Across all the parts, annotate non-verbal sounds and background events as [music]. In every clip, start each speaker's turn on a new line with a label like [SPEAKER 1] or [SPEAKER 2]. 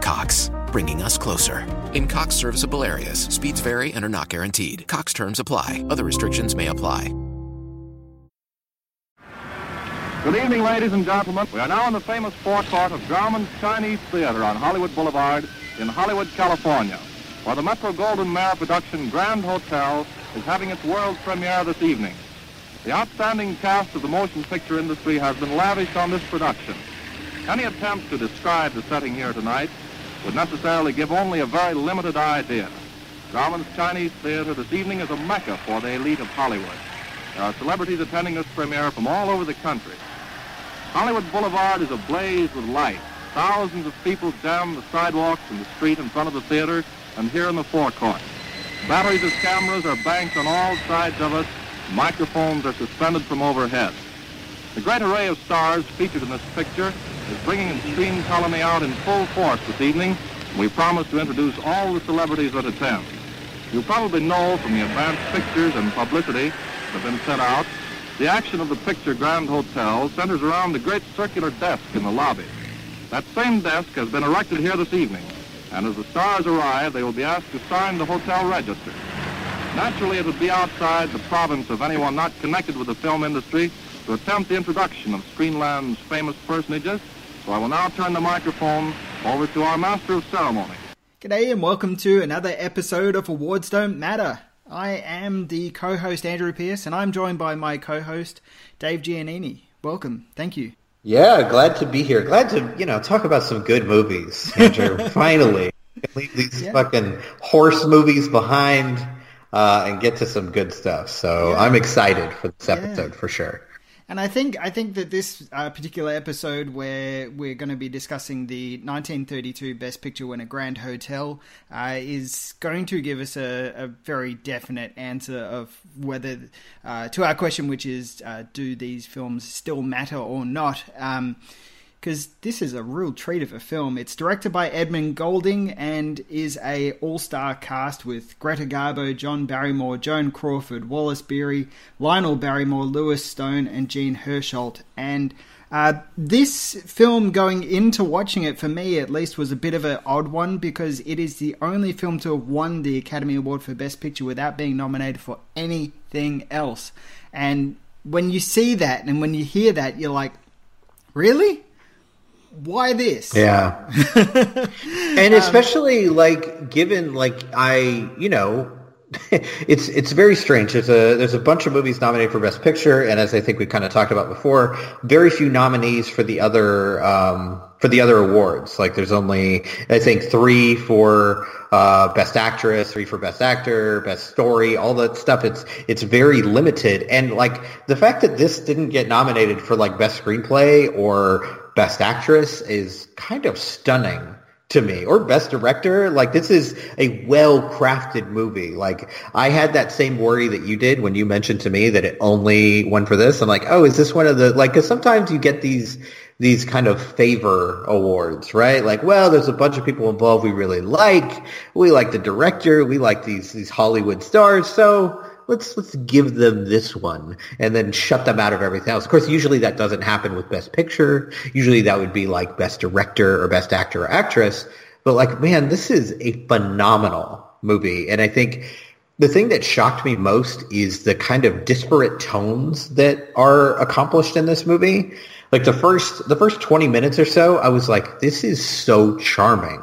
[SPEAKER 1] Cox, bringing us closer. In Cox serviceable areas, speeds vary and are not guaranteed. Cox terms apply, other restrictions may apply.
[SPEAKER 2] Good evening, ladies and gentlemen. We are now in the famous forecourt of Grauman's Chinese Theater on Hollywood Boulevard in Hollywood, California, where the Metro Goldwyn Mayer production Grand Hotel is having its world premiere this evening. The outstanding cast of the motion picture industry has been lavished on this production. Any attempt to describe the setting here tonight would necessarily give only a very limited idea. Grauman's Chinese Theater this evening is a mecca for the elite of Hollywood. There are celebrities attending this premiere from all over the country. Hollywood Boulevard is ablaze with light. Thousands of people jam the sidewalks and the street in front of the theater and here in the forecourt. Batteries of cameras are banked on all sides of us. Microphones are suspended from overhead. The great array of stars featured in this picture is bringing extreme colony out in full force this evening. We promise to introduce all the celebrities that attend. You probably know from the advanced pictures and publicity that have been sent out, the action of the picture Grand Hotel centers around the great circular desk in the lobby. That same desk has been erected here this evening, and as the stars arrive, they will be asked to sign the hotel register. Naturally, it would be outside the province of anyone not connected with the film industry to attempt the introduction of Screenland's famous personages, so I will now turn the microphone over to our master of ceremony.
[SPEAKER 3] G'day and welcome to another episode of Awards Don't Matter. I am the co-host Andrew Peirce and I'm joined by my co-host Dave Giannini. Welcome. Thank you.
[SPEAKER 4] Yeah, glad to be here. Glad to, you know, talk about some good movies, Andrew. [laughs] Finally. Leave these
[SPEAKER 3] Yeah.
[SPEAKER 4] fucking horse movies behind uh, and get to some good stuff. So I'm excited for this episode for sure.
[SPEAKER 3] And I think I think that this uh, particular episode where we're going to be discussing the 1932 Best Picture winner Grand Hotel uh, is going to give us a, a very definite answer of whether uh, to our question, which is, uh, do these films still matter or not? Um, because this is a real treat of a film. It's directed by Edmund Goulding and is a all-star cast with Greta Garbo, John Barrymore, Joan Crawford, Wallace Beery, Lionel Barrymore, Lewis Stone, and Jean Hersholt. And uh, this film, going into watching it, for me at least, was a bit of an odd one because it is the only film to have won the Academy Award for Best Picture without being nominated for anything else. And when you see that and when you hear that, you're like, really? Why this?
[SPEAKER 4] Yeah. [laughs] and especially like given like I, you know, [laughs] it's it's very strange. There's a there's a bunch of movies nominated for Best Picture, and as I think we kind of talked about before, very few nominees for the other um, for the other awards. Like there's only I think three for uh, Best Actress, three for Best Actor, Best Story, all that stuff. It's it's very limited, and like the fact that this didn't get nominated for like Best Screenplay or Best Actress is kind of stunning to me. Or best director. Like this is a well crafted movie. Like i had that same worry that you did when you mentioned to me that it only won for this. I'm like oh is this one of the like because sometimes you get these these kind of favor awards right? Like well there's a bunch of people involved we really like. We like the director. We like these these hollywood stars. So let's let's give them this one and then shut them out of everything else. Of course, usually that doesn't happen with Best Picture. Usually that would be like Best Director or Best Actor or Actress. But like, man, this is a phenomenal movie, and I think the thing that shocked me most is the kind of disparate tones that are accomplished in this movie. Like the first the first 20 minutes or so, I was like, this is so charming.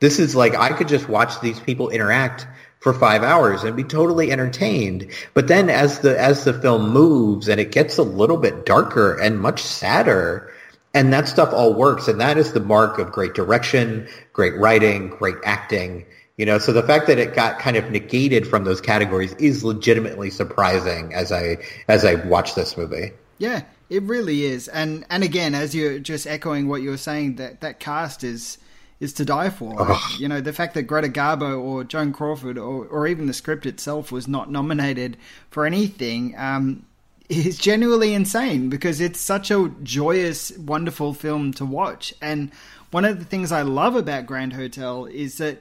[SPEAKER 4] This is like I could just watch these people interact for five hours and be totally entertained. But then as the as the film moves and it gets a little bit darker and much sadder, and that stuff all works, and that is the mark of great direction, great writing, great acting. You know, so the fact that it got kind of negated from those categories is legitimately surprising as I as I watch this movie.
[SPEAKER 3] Yeah, it really is. And and again, as you're just echoing what you were saying, that that cast is is to die for. Like, you know, the fact that Greta Garbo or Joan Crawford or, or even the script itself was not nominated for anything um, is genuinely insane because it's such a joyous, wonderful film to watch. And one of the things I love about Grand Hotel is that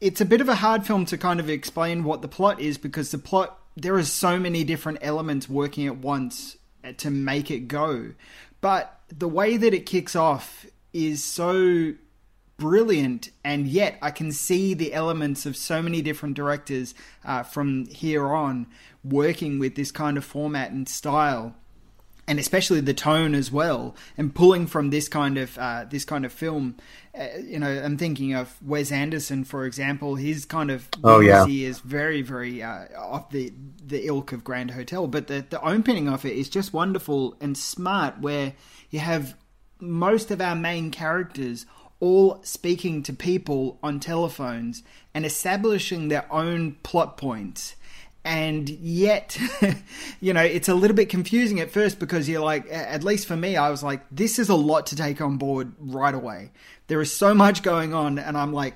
[SPEAKER 3] it's a bit of a hard film to kind of explain what the plot is because the plot there are so many different elements working at once to make it go. But the way that it kicks off is so brilliant, and yet I can see the elements of so many different directors uh, from here on working with this kind of format and style. And especially the tone as well, and pulling from this kind of uh, this kind of film, uh, you know, I'm thinking of Wes Anderson, for example. His kind of
[SPEAKER 4] oh yeah
[SPEAKER 3] is very very uh, off the the ilk of Grand Hotel, but the the opening of it is just wonderful and smart, where you have most of our main characters all speaking to people on telephones and establishing their own plot points. And yet [laughs] you know it's a little bit confusing at first because you're like at least for me i was like this is a lot to take on board right away. There is so much going on and i'm like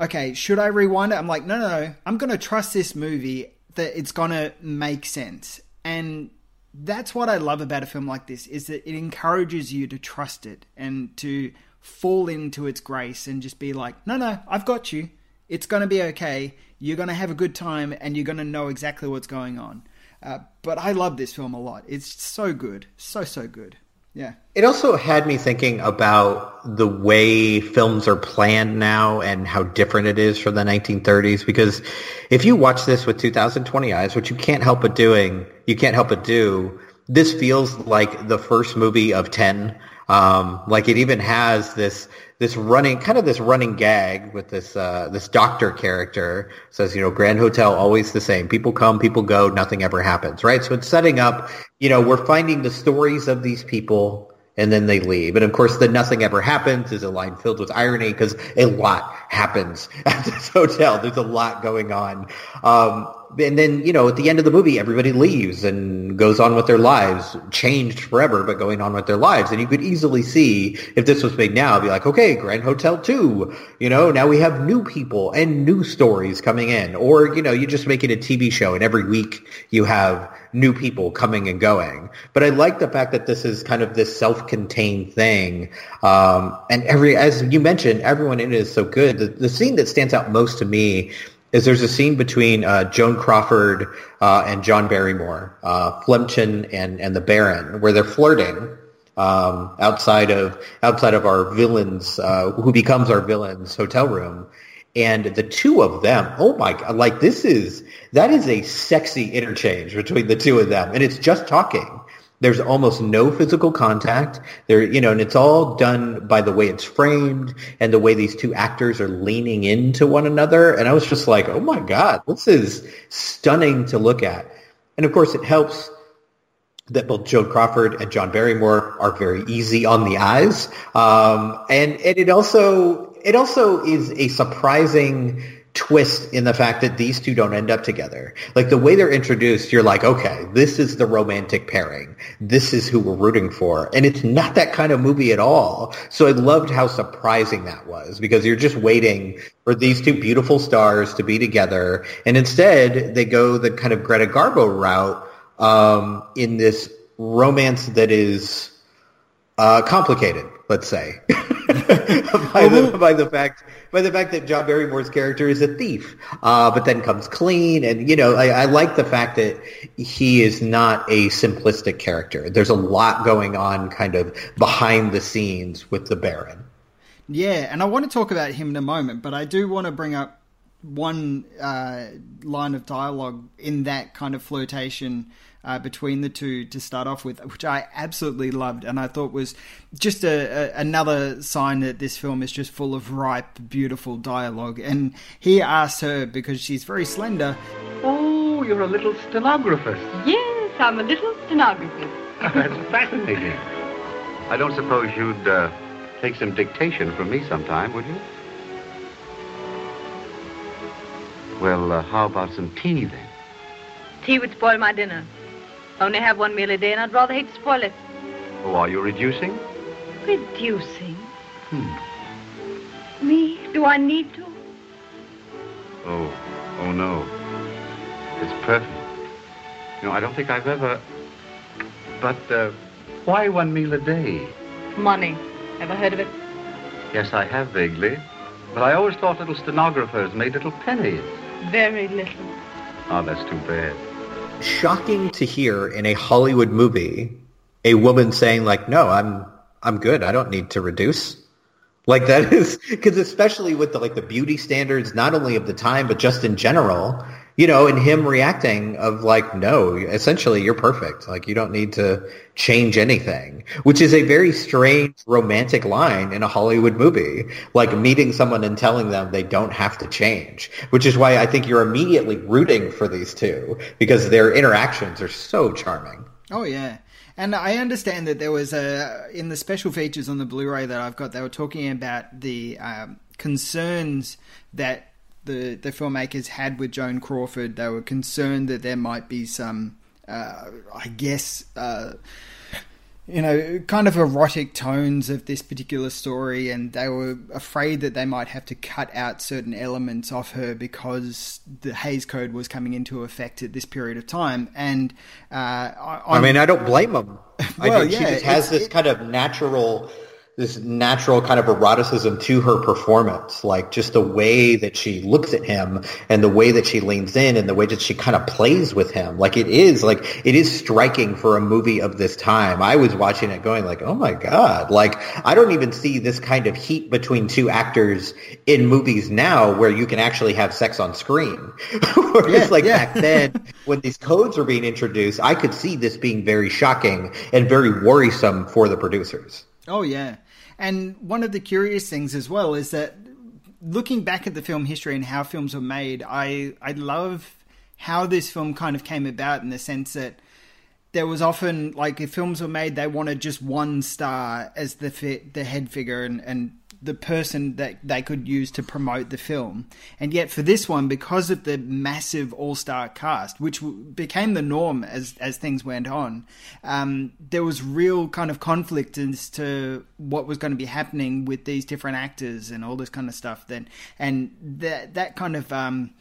[SPEAKER 3] okay should i rewind it? I'm like no no no. I'm going to trust this movie that it's going to make sense. And that's what i love about a film like this is that it encourages you to trust it and to fall into its grace and just be like no no i've got you it's going to be okay you're going to have a good time and you're going to know exactly what's going on. Uh, but I love this film a lot. It's so good. So, so good. Yeah.
[SPEAKER 4] It also had me thinking about the way films are planned now and how different it is from the 1930s. Because if you watch this with 2020 eyes, which you can't help but doing, you can't help but do, this feels like the first movie of 10. Um, like it even has this this running kind of this running gag with this uh, this doctor character says you know Grand Hotel always the same. People come people go nothing ever happens right? So it's setting up you know we're finding the stories of these people and then they leave. And of course the nothing ever happens. Is a line filled with irony because a lot happens [laughs] at this hotel. There's a lot going on. Um, and then you know at the end of the movie everybody leaves and goes on with their lives changed forever but going on with their lives. And you could easily see if this was made now be like okay grand hotel 2 you know now we have new people and new stories coming in. Or you know you just make it a tv show and every week you have new people coming and going. But i like the fact that this is kind of this self-contained thing. Um, and every as you mentioned everyone in it is so good. The, the scene that stands out most to me is there's a scene between uh, Joan Crawford uh, and John Barrymore, uh, Flaemmchen and and the Baron, where they're flirting um, outside of outside of our villains, uh, who becomes our villains' hotel room, and the two of them, oh my god, like this is that is a sexy interchange between the two of them, and it's just talking. There's almost no physical contact there, you know, and it's all done by the way it's framed and the way these two actors are leaning into one another. And I was just like, oh my God, this is stunning to look at. And of course it helps that both Joan Crawford and John Barrymore are very easy on the eyes. Um, and, and it also, it also is a surprising twist in the fact that these two don't end up together. Like the way they're introduced, you're like, okay, this is the romantic pairing. This is who we're rooting for. And it's not that kind of movie at all. So I loved how surprising that was because you're just waiting for these two beautiful stars to be together. And instead they go the kind of Greta Garbo route um, in this romance that is uh, complicated, let's say, [laughs] by, the, by the fact by the fact that John Barrymore's character is a thief, uh, but then comes clean. And, you know, I, I like the fact that he is not a simplistic character. There's a lot going on kind of behind the scenes with the Baron.
[SPEAKER 3] Yeah, and I want to talk about him in a moment, but I do want to bring up one uh, line of dialogue in that kind of flirtation uh, between the two to start off with, which I absolutely loved, and I thought was just a, a, another sign that this film is just full of ripe, beautiful dialogue. And he asked her because she's very slender.
[SPEAKER 5] Oh, you're a little stenographer.
[SPEAKER 6] Yes, I'm a little stenographer. [laughs]
[SPEAKER 5] That's fascinating. I don't suppose you'd uh, take some dictation from me sometime, would you? Well, uh, how about some tea then?
[SPEAKER 6] Tea would spoil my dinner. Only have one meal a day, and I'd rather hate to spoil it.
[SPEAKER 5] Oh, are you reducing?
[SPEAKER 6] Reducing?
[SPEAKER 5] Hmm. Me?
[SPEAKER 6] Do I need to?
[SPEAKER 5] Oh, oh no. It's perfect. You know, I don't think I've ever. But uh, why one meal a day?
[SPEAKER 6] Money. Ever heard of it?
[SPEAKER 5] Yes, I have vaguely. But I always thought little stenographers made little pennies.
[SPEAKER 6] Very little.
[SPEAKER 5] Oh, that's too bad.
[SPEAKER 4] Shocking to hear in a Hollywood movie a woman saying like, "No, I'm I'm good. I don't need to reduce." Like that is because especially with the like the beauty standards, not only of the time but just in general, you know, and him reacting of like, no, essentially you're perfect. Like you don't need to change anything, which is a very strange romantic line in a Hollywood movie. Like meeting someone and telling them they don't have to change, which is why I think you're immediately rooting for these two because their interactions are so charming.
[SPEAKER 3] Oh yeah. And I understand that there was a in the special features on the Blu-ray that I've got. They were talking about the um, concerns that the the filmmakers had with Joan Crawford. They were concerned that there might be some, uh, I guess, uh, you know, kind of erotic tones of this particular story, and they were afraid that they might have to cut out certain elements of her because the Hays Code was coming into effect at this period of time. And uh, I,
[SPEAKER 4] I mean, I don't blame them.
[SPEAKER 3] Well,
[SPEAKER 4] I think
[SPEAKER 3] yeah,
[SPEAKER 4] she just has
[SPEAKER 3] it's-
[SPEAKER 4] this
[SPEAKER 3] it-
[SPEAKER 4] kind of natural this natural kind of eroticism to her performance, like just the way that she looks at him and the way that she leans in and the way that she kind of plays with him. Like it is like it is striking for a movie of this time. I was watching it going like, oh my God. Like I don't even see this kind of heat between two actors in movies now where you can actually have sex on screen. [laughs] Whereas
[SPEAKER 3] Yeah,
[SPEAKER 4] like
[SPEAKER 3] yeah.
[SPEAKER 4] back then when these codes were being introduced, I could see this being very shocking and very worrisome for the producers.
[SPEAKER 3] Oh yeah, and one of the curious things as well is that looking back at the film history and how films were made, I I love how this film kind of came about in the sense that there was often like if films were made, they wanted just one star as the fi- the head figure and and the person that they could use to promote the film. And yet for this one, because of the massive all-star cast, which became the norm as as things went on, um, there was real kind of conflict as to what was going to be happening with these different actors and all this kind of stuff. Then and that that kind of um,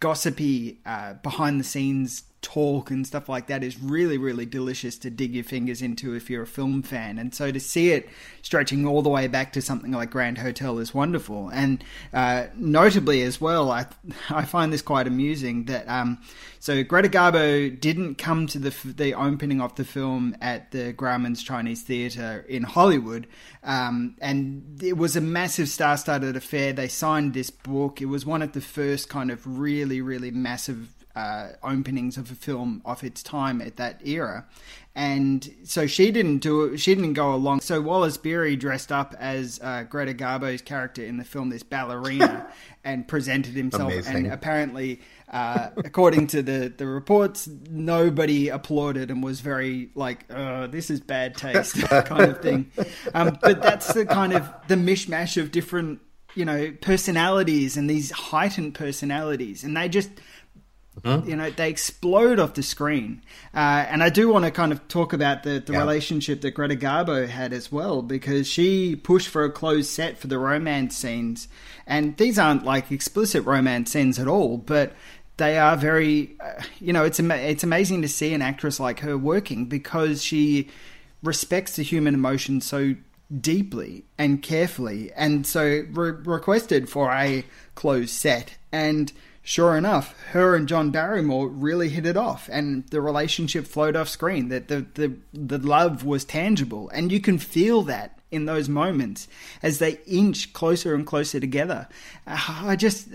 [SPEAKER 3] gossipy uh, behind the scenes talk and stuff like that is really really delicious to dig your fingers into if you're a film fan. And so to see it stretching all the way back to something like grand hotel is wonderful. And uh, notably as well i [laughs] i find this quite amusing that um so greta garbo didn't come to the the opening of the film at the grauman's chinese theater in hollywood. Um, and it was a massive star-studded affair. They signed this book. It was one of the first kind of really really massive uh, openings of a film of its time at that era. And so she didn't do it, she didn't go along. So Wallace Beery dressed up as uh, Greta Garbo's character in the film, this ballerina, [laughs] and presented himself.
[SPEAKER 4] Amazing.
[SPEAKER 3] And apparently, uh, according to the, the reports, nobody applauded and was very like, uh, this is bad taste [laughs] kind of thing. Um, but that's the kind of the mishmash of different, you know, personalities and these heightened personalities. And they just, you know they explode off the screen. Uh, and i do want to kind of talk about the, the
[SPEAKER 4] Yeah.
[SPEAKER 3] relationship that greta garbo had as well because she pushed for a closed set for the romance scenes. And these aren't like explicit romance scenes at all but they are very uh, you know it's it's amazing to see an actress like her working because she respects the human emotion so deeply and carefully and so re- requested for a closed set. And sure enough her and john barrymore really hit it off and the relationship flowed off screen that the, the the love was tangible and you can feel that in those moments as they inch closer and closer together. Uh, i just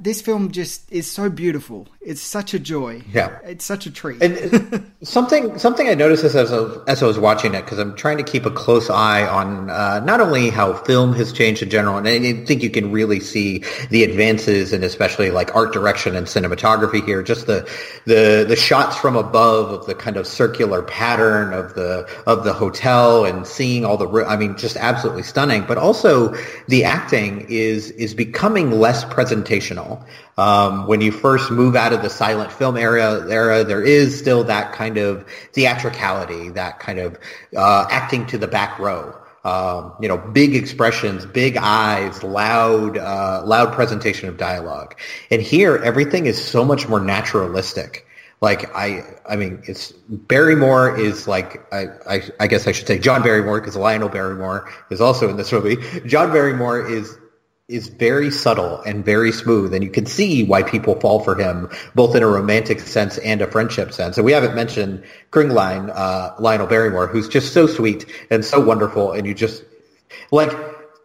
[SPEAKER 3] this film just is so beautiful it's such a joy
[SPEAKER 4] Yeah.
[SPEAKER 3] it's such a treat
[SPEAKER 4] And [laughs] something something I noticed as I was, as I was watching it because I'm trying to keep a close eye on uh, not only how film has changed in general, and I think you can really see the advances and especially like art direction and cinematography here. Just the the the shots from above of the kind of circular pattern of the of the hotel and seeing all the I mean just absolutely stunning. But also the acting is is becoming less presentational. Um, when you first move out of the silent film era, era, there is still that kind of theatricality, that kind of uh, acting to the back row. um, you know, big expressions, big eyes, loud, uh, loud presentation of dialogue. And here, everything is so much more naturalistic. Like I, I mean, it's Barrymore is like I, I, I guess I should say John Barrymore because Lionel Barrymore is also in this movie. John Barrymore is is very subtle and very smooth, and you can see why people fall for him, both in a romantic sense and a friendship sense. And we haven't mentioned Kringelein, uh, Lionel Barrymore, who's just so sweet and so wonderful, and you just like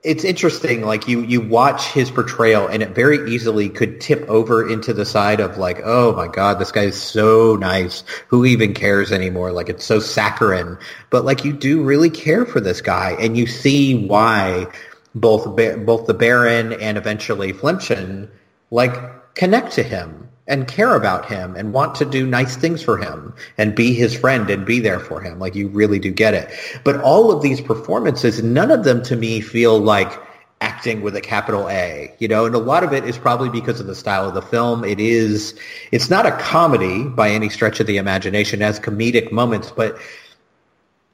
[SPEAKER 4] it's interesting. Like you, you watch his portrayal, and it very easily could tip over into the side of like, oh my god, this guy is so nice. Who even cares anymore? Like it's so saccharine. But like you do really care for this guy, and you see why both both the Baron and eventually Flaemmchen like connect to him and care about him and want to do nice things for him and be his friend and be there for him. Like you really do get it. But all of these performances, none of them to me feel like acting with a capital A, you know, and a lot of it is probably because of the style of the film. It is, it's not a comedy by any stretch of the imagination. as comedic moments, but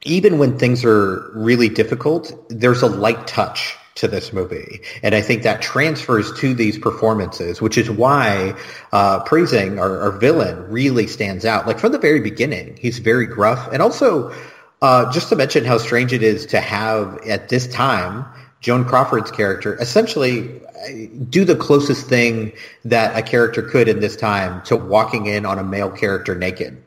[SPEAKER 4] even when things are really difficult, there's a light touch to this movie. And I think that transfers to these performances, which is why uh, Preysing, our, our, villain, really stands out. Like from the very beginning, he's very gruff. And also, uh, just to mention how strange it is to have at this time Joan Crawford's character essentially uh, do the closest thing that a character could in this time to walking in on a male character naked.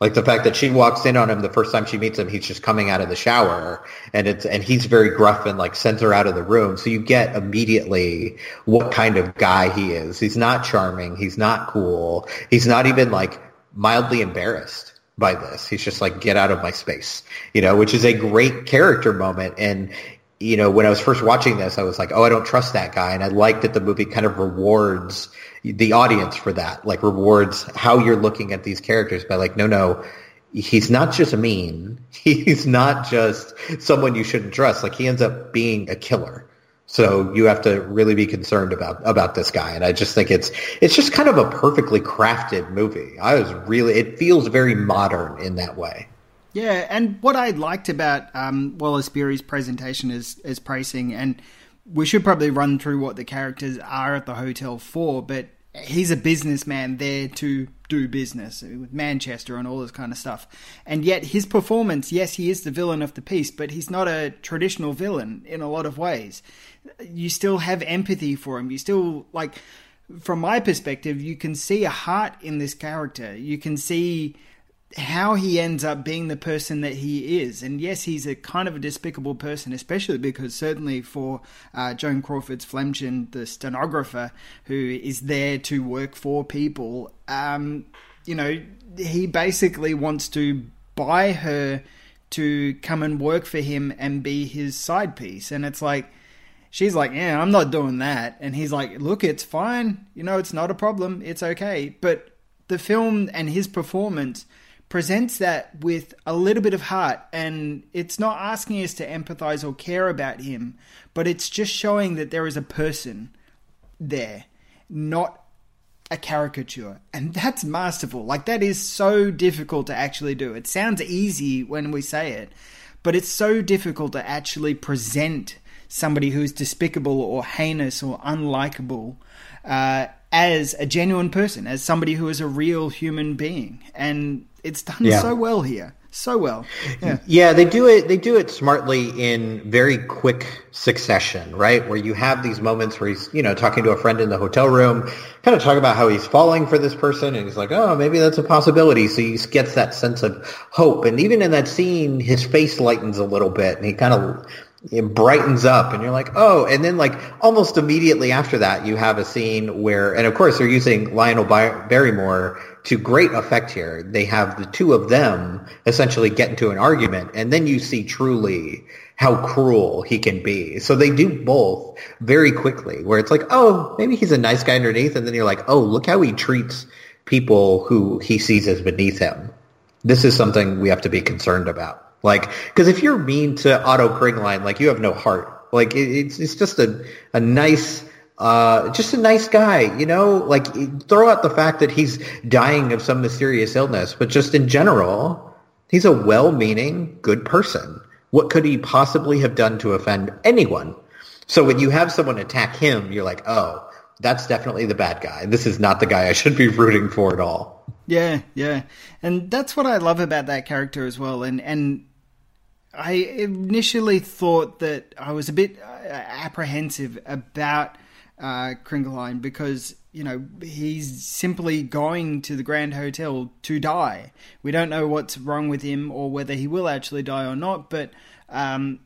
[SPEAKER 4] Like the fact that she walks in on him the first time she meets him, he's just coming out of the shower and it's, and he's very gruff and like sends her out of the room. So you get immediately what kind of guy he is. He's not charming. He's not cool. He's not even like mildly embarrassed by this. He's just like, get out of my space, you know, which is a great character moment. And, you know, when I was first watching this, I was like, oh, I don't trust that guy. And I like that the movie kind of rewards the audience for that, like rewards how you're looking at these characters by like, no, no, he's not just mean. [laughs] He's not just someone you shouldn't trust. Like he ends up being a killer. So you have to really be concerned about about this guy, and I just think it's it's just kind of a perfectly crafted movie. I was really it feels very modern in that way.
[SPEAKER 3] Yeah, and what I liked about um, Wallace Beery's presentation is is Preysing, and we should probably run through what the characters are at the hotel for, but he's a businessman there to do business with Manchester and all this kind of stuff. And yet his performance, yes, he is the villain of the piece, but he's not a traditional villain in a lot of ways. You still have empathy for him. You still like from my perspective, you can see a heart in this character. You can see how he ends up being the person that he is. And yes, he's a kind of a despicable person, especially because certainly for uh, Joan Crawford's Flaemmchen, the stenographer who is there to work for people, um, you know, he basically wants to buy her to come and work for him and be his side piece. And it's like, she's like, yeah, I'm not doing that. And he's like, look, it's fine. You know, it's not a problem. It's okay. But the film and his performance presents that with a little bit of heart and it's not asking us to empathize or care about him but it's just showing that there is a person there not a caricature. And that's masterful. Like that is so difficult to actually do. It sounds easy when we say it but it's so difficult to actually present somebody who's despicable or heinous or unlikable uh, as a genuine person, as somebody who is a real human being. And it's done yeah. so well here. So well.
[SPEAKER 4] Yeah. yeah, they do it they do it smartly in very quick succession, right? Where you have these moments where he's, you know, talking to a friend in the hotel room, kind of talking about how he's falling for this person and he's like, "Oh, maybe that's a possibility." So he gets that sense of hope. And even in that scene, his face lightens a little bit and he kind of it brightens up and you're like, oh, and then like almost immediately after that, you have a scene where, and of course they're using Lionel Barrymore to great effect here. They have the two of them essentially get into an argument and then you see truly how cruel he can be. So they do both very quickly where it's like, oh, maybe he's a nice guy underneath. And then you're like, oh, look how he treats people who he sees as beneath him. This is something we have to be concerned about. Like, because if you're mean to Otto Kringelein, like you have no heart. Like it, it's it's just a a nice. Uh, just a nice guy, you know, like throw out the fact that he's dying of some mysterious illness, but just in general, he's a well-meaning, good person. What could he possibly have done to offend anyone? So when you have someone attack him, you're like, oh, that's definitely the bad guy. This is not the guy I should be rooting for at all.
[SPEAKER 3] Yeah, yeah. And that's what I love about that character as well. And and I initially thought that I was a bit uh, apprehensive about uh, Kringelein because you know he's simply going to the Grand Hotel to die. We don't know what's wrong with him or whether he will actually die or not, but um,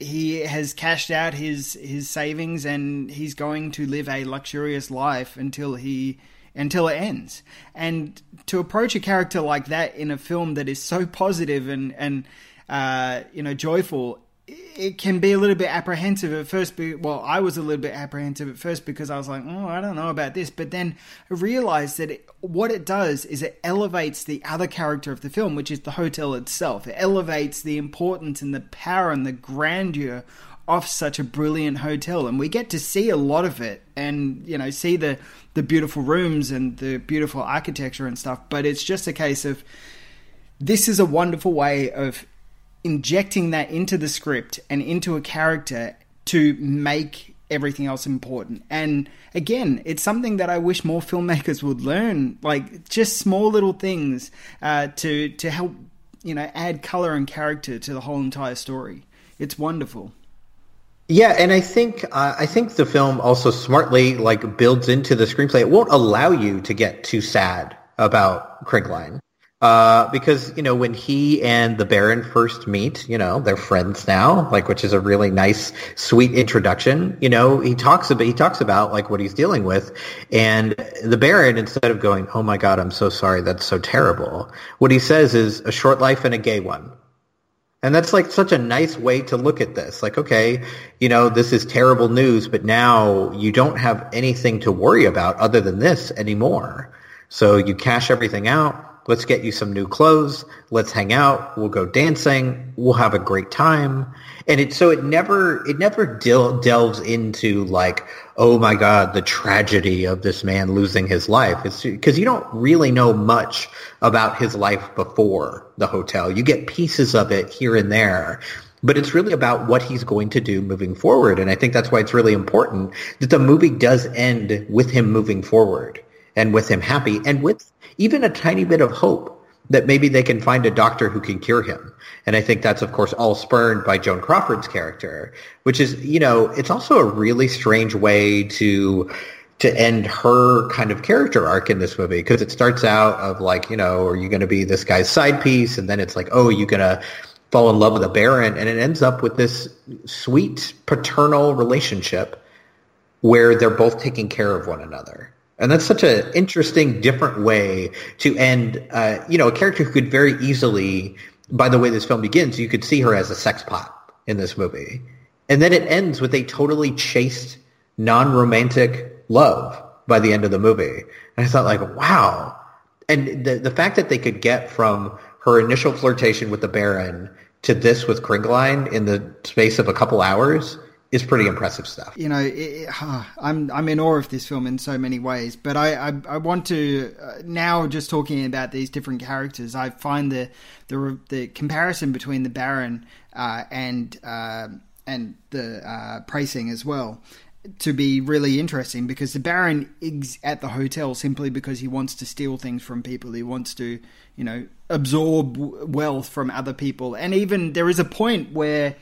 [SPEAKER 3] he has cashed out his his savings and he's going to live a luxurious life until he until it ends. And to approach a character like that in a film that is so positive and and uh, you know joyful, it can be a little bit apprehensive at first. well, I was a little bit apprehensive at first because I was like, oh, I don't know about this. But then I realized that it, what it does is it elevates the other character of the film, which is the hotel itself. It elevates the importance and the power and the grandeur of such a brilliant hotel, and we get to see a lot of it, and you know, see the the beautiful rooms and the beautiful architecture and stuff. But it's just a case of this is a wonderful way of injecting that into the script and into a character to make everything else important. And again, it's something that I wish more [laughs] filmmakers would learn, like just small little things uh, to to help you know add color and character to the whole entire story. It's wonderful.
[SPEAKER 4] Yeah, and I think uh, I think the film also smartly like builds into the screenplay. It won't allow you to get too sad about Kringelein. Uh, because you know when he and the Baron first meet, you know they're friends now, like which is a really nice, sweet introduction. You know he talks about he talks about like what he's dealing with, and the Baron instead of going, "Oh my God, I'm so sorry, that's so terrible," what he says is a short life and a gay one. And that's like such a nice way to look at this. Like, okay, you know, this is terrible news, but now you don't have anything to worry about other than this anymore. So you cash everything out Let's get you some new clothes. Let's hang out. We'll go dancing. We'll have a great time. And it so it never it never del- delves into like oh my god the tragedy of this man losing his life. It's because you don't really know much about his life before the hotel. You get pieces of it here and there but it's really about what he's going to do moving forward. And I think that's why it's really important that the movie does end with him moving forward and with him happy and with even a tiny bit of hope that maybe they can find a doctor who can cure him. And I think that's, of course, all spurned by Joan Crawford's character, which is, you know, it's also a really strange way to to end her kind of character arc in this movie because it starts out of like, you know, are you going to be this guy's side piece? And then it's like, oh, you're going to fall in love with a baron. And it ends up with this sweet paternal relationship where they're both taking care of one another. And that's such an interesting, different way to end, uh, you know, a character who could very easily, by the way this film begins, you could see her as a sex pot in this movie. And then it ends with a totally chaste, non-romantic love by the end of the movie. And I thought like, wow. And the, the fact that they could get from her initial flirtation with the Baron to this with Kringelein in the space of a couple hours is pretty impressive stuff.
[SPEAKER 3] You know, it, I'm I'm in awe of this film in so many ways, but I I, I want to uh, now just talking about these different characters. I find the the the comparison between the Baron uh, and uh, and the uh, Preysing as well to be really interesting because the Baron is at the hotel simply because he wants to steal things from people. He wants to, you know, absorb wealth from other people, and even there is a point where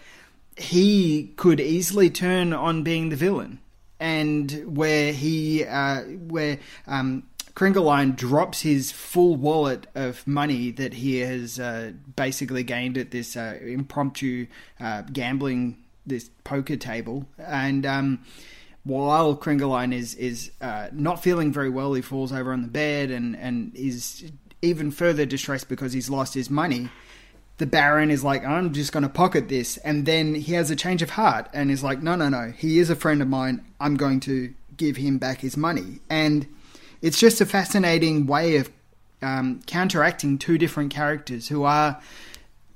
[SPEAKER 3] he could easily turn on being the villain, and where he uh, where um, Kringelein drops his full wallet of money that he has uh, basically gained at this uh, impromptu uh, gambling this poker table, and um, while Kringelein is is uh, not feeling very well, he falls over on the bed and and is even further distressed because he's lost his money the Baron is like, I'm just going to pocket this. And then he has a change of heart and is like, no, no, no. He is a friend of mine. I'm going to give him back his money. And it's just a fascinating way of um, counteracting two different characters who are,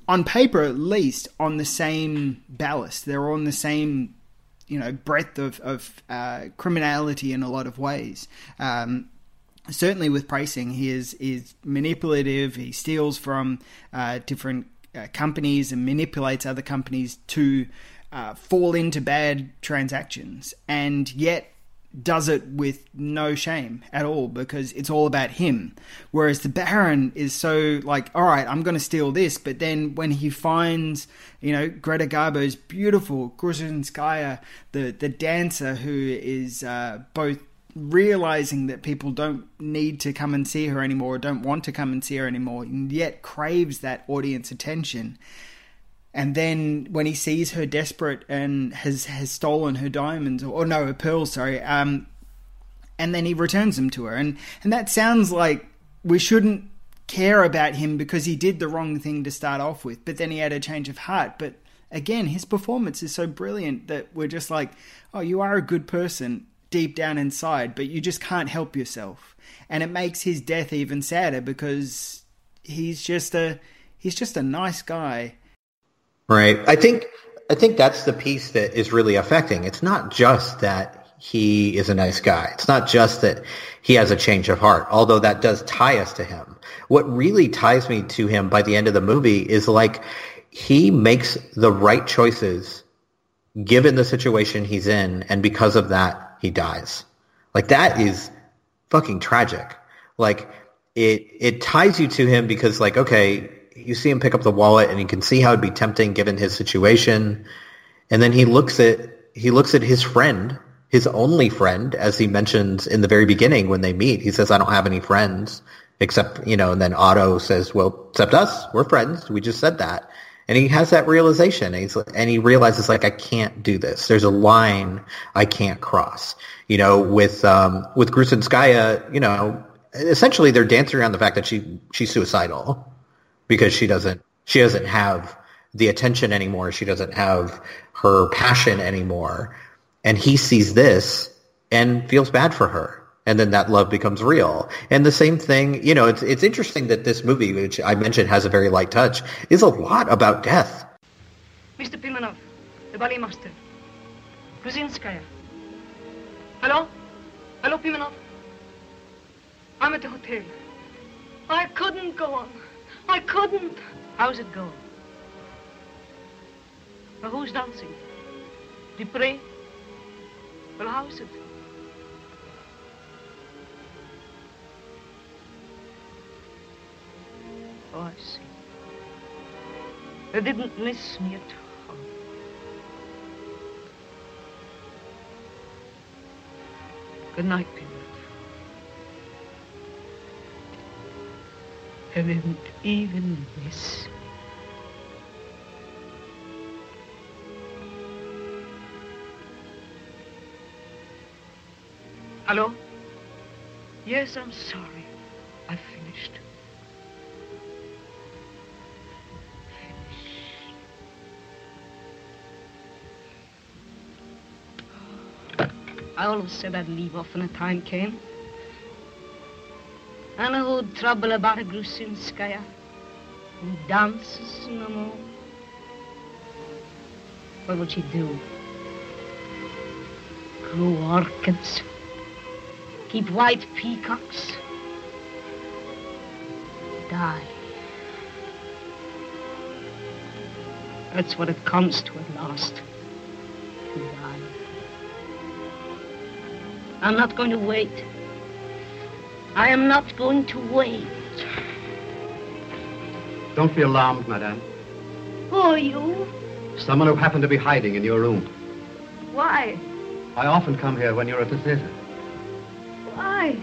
[SPEAKER 3] on paper at least, on the same ballast. They're on the same, you know, breadth of, of uh, criminality in a lot of ways. Um, certainly with Preysing, he is is manipulative. He steals from uh, different uh, companies and manipulates other companies to uh, fall into bad transactions, and yet does it with no shame at all because it's all about him. Whereas the Baron is so like, all right, I'm going to steal this, but then when he finds, you know, Greta Garbo's beautiful Grusinskaya, the the dancer who is uh, both realizing that people don't need to come and see her anymore, or don't want to come and see her anymore, and yet craves that audience attention. And then when he sees her desperate and has has stolen her diamonds or, or no her pearls sorry um and then he returns them to her. And and that sounds like we shouldn't care about him because he did the wrong thing to start off with but then he had a change of heart. But again his performance is so brilliant that we're just like oh you are a good person deep down inside but you just can't help yourself and it makes his death even sadder because he's just a he's just a nice guy
[SPEAKER 4] Right. I think I think that's the piece that is really affecting. It's not just that he is a nice guy. It's not just that he has a change of heart, although that does tie us to him. What really ties me to him by the end of the movie is like he makes the right choices given the situation he's in, and because of that, he dies. Like that is fucking tragic. Like it it ties you to him because like okay, you see him pick up the wallet and you can see how it'd be tempting given his situation. And then he looks at he looks at his friend, his only friend, as he mentions in the very beginning when they meet. He says, "I don't have any friends except you know." And then Otto says, "Well, except us, we're friends. We just said that." And he has that realization, and, and he realizes like I can't do this. There's a line I can't cross. You know, with um, with Grusinskaya, you know, essentially they're dancing around the fact that she she's suicidal because she doesn't she doesn't have the attention anymore. She doesn't have her passion anymore. And he sees this and feels bad for her. And then that love becomes real. And the same thing, you know, it's it's interesting that this movie, which I mentioned has a very light touch, is a lot about death.
[SPEAKER 6] Mr. Pimenov, the ballet master. Grusinskaya. Hello? Hello, Pimenov? I'm at the hotel. I couldn't go on. I couldn't. How's it going? Well, who's dancing? Dupre? Well, how's it? Oh, I see. They didn't miss me at all. Good night, Peter. I didn't even miss. Hello? Yes, I'm sorry. I finished. I always said I'd leave off when the time came. And who trouble about a Grusinskaya, who dances no more. What would she do? Grow orchids, keep white peacocks, die. That's what it comes to at last. To die. I'm not going to wait. I am not going to wait.
[SPEAKER 5] Don't be alarmed, madame.
[SPEAKER 6] Who are you?
[SPEAKER 5] Someone who happened to be hiding in your room.
[SPEAKER 6] Why?
[SPEAKER 5] I often come here when you're at the theater.
[SPEAKER 6] Why?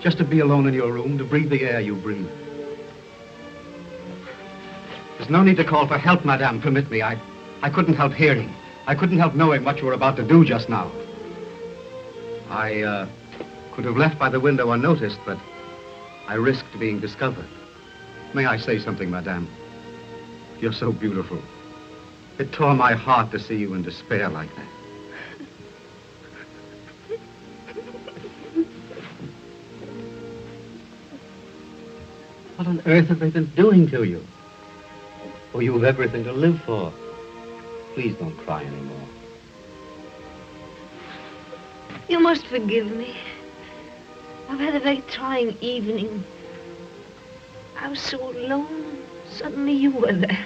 [SPEAKER 5] Just to be alone in your room, to breathe the air you breathe. There's no need to call for help, madame. Permit me. I, I couldn't help hearing. I couldn't help knowing what you were about to do just now. I, uh, could have left by the window unnoticed, but I risked being discovered. May I say something, madame? You're so beautiful. It tore my heart to see you in despair like that. What on earth have they been doing to you? Oh, you have everything to live for. Please don't cry anymore.
[SPEAKER 6] You must forgive me. I've had a very trying evening. I was so alone. Suddenly you were there.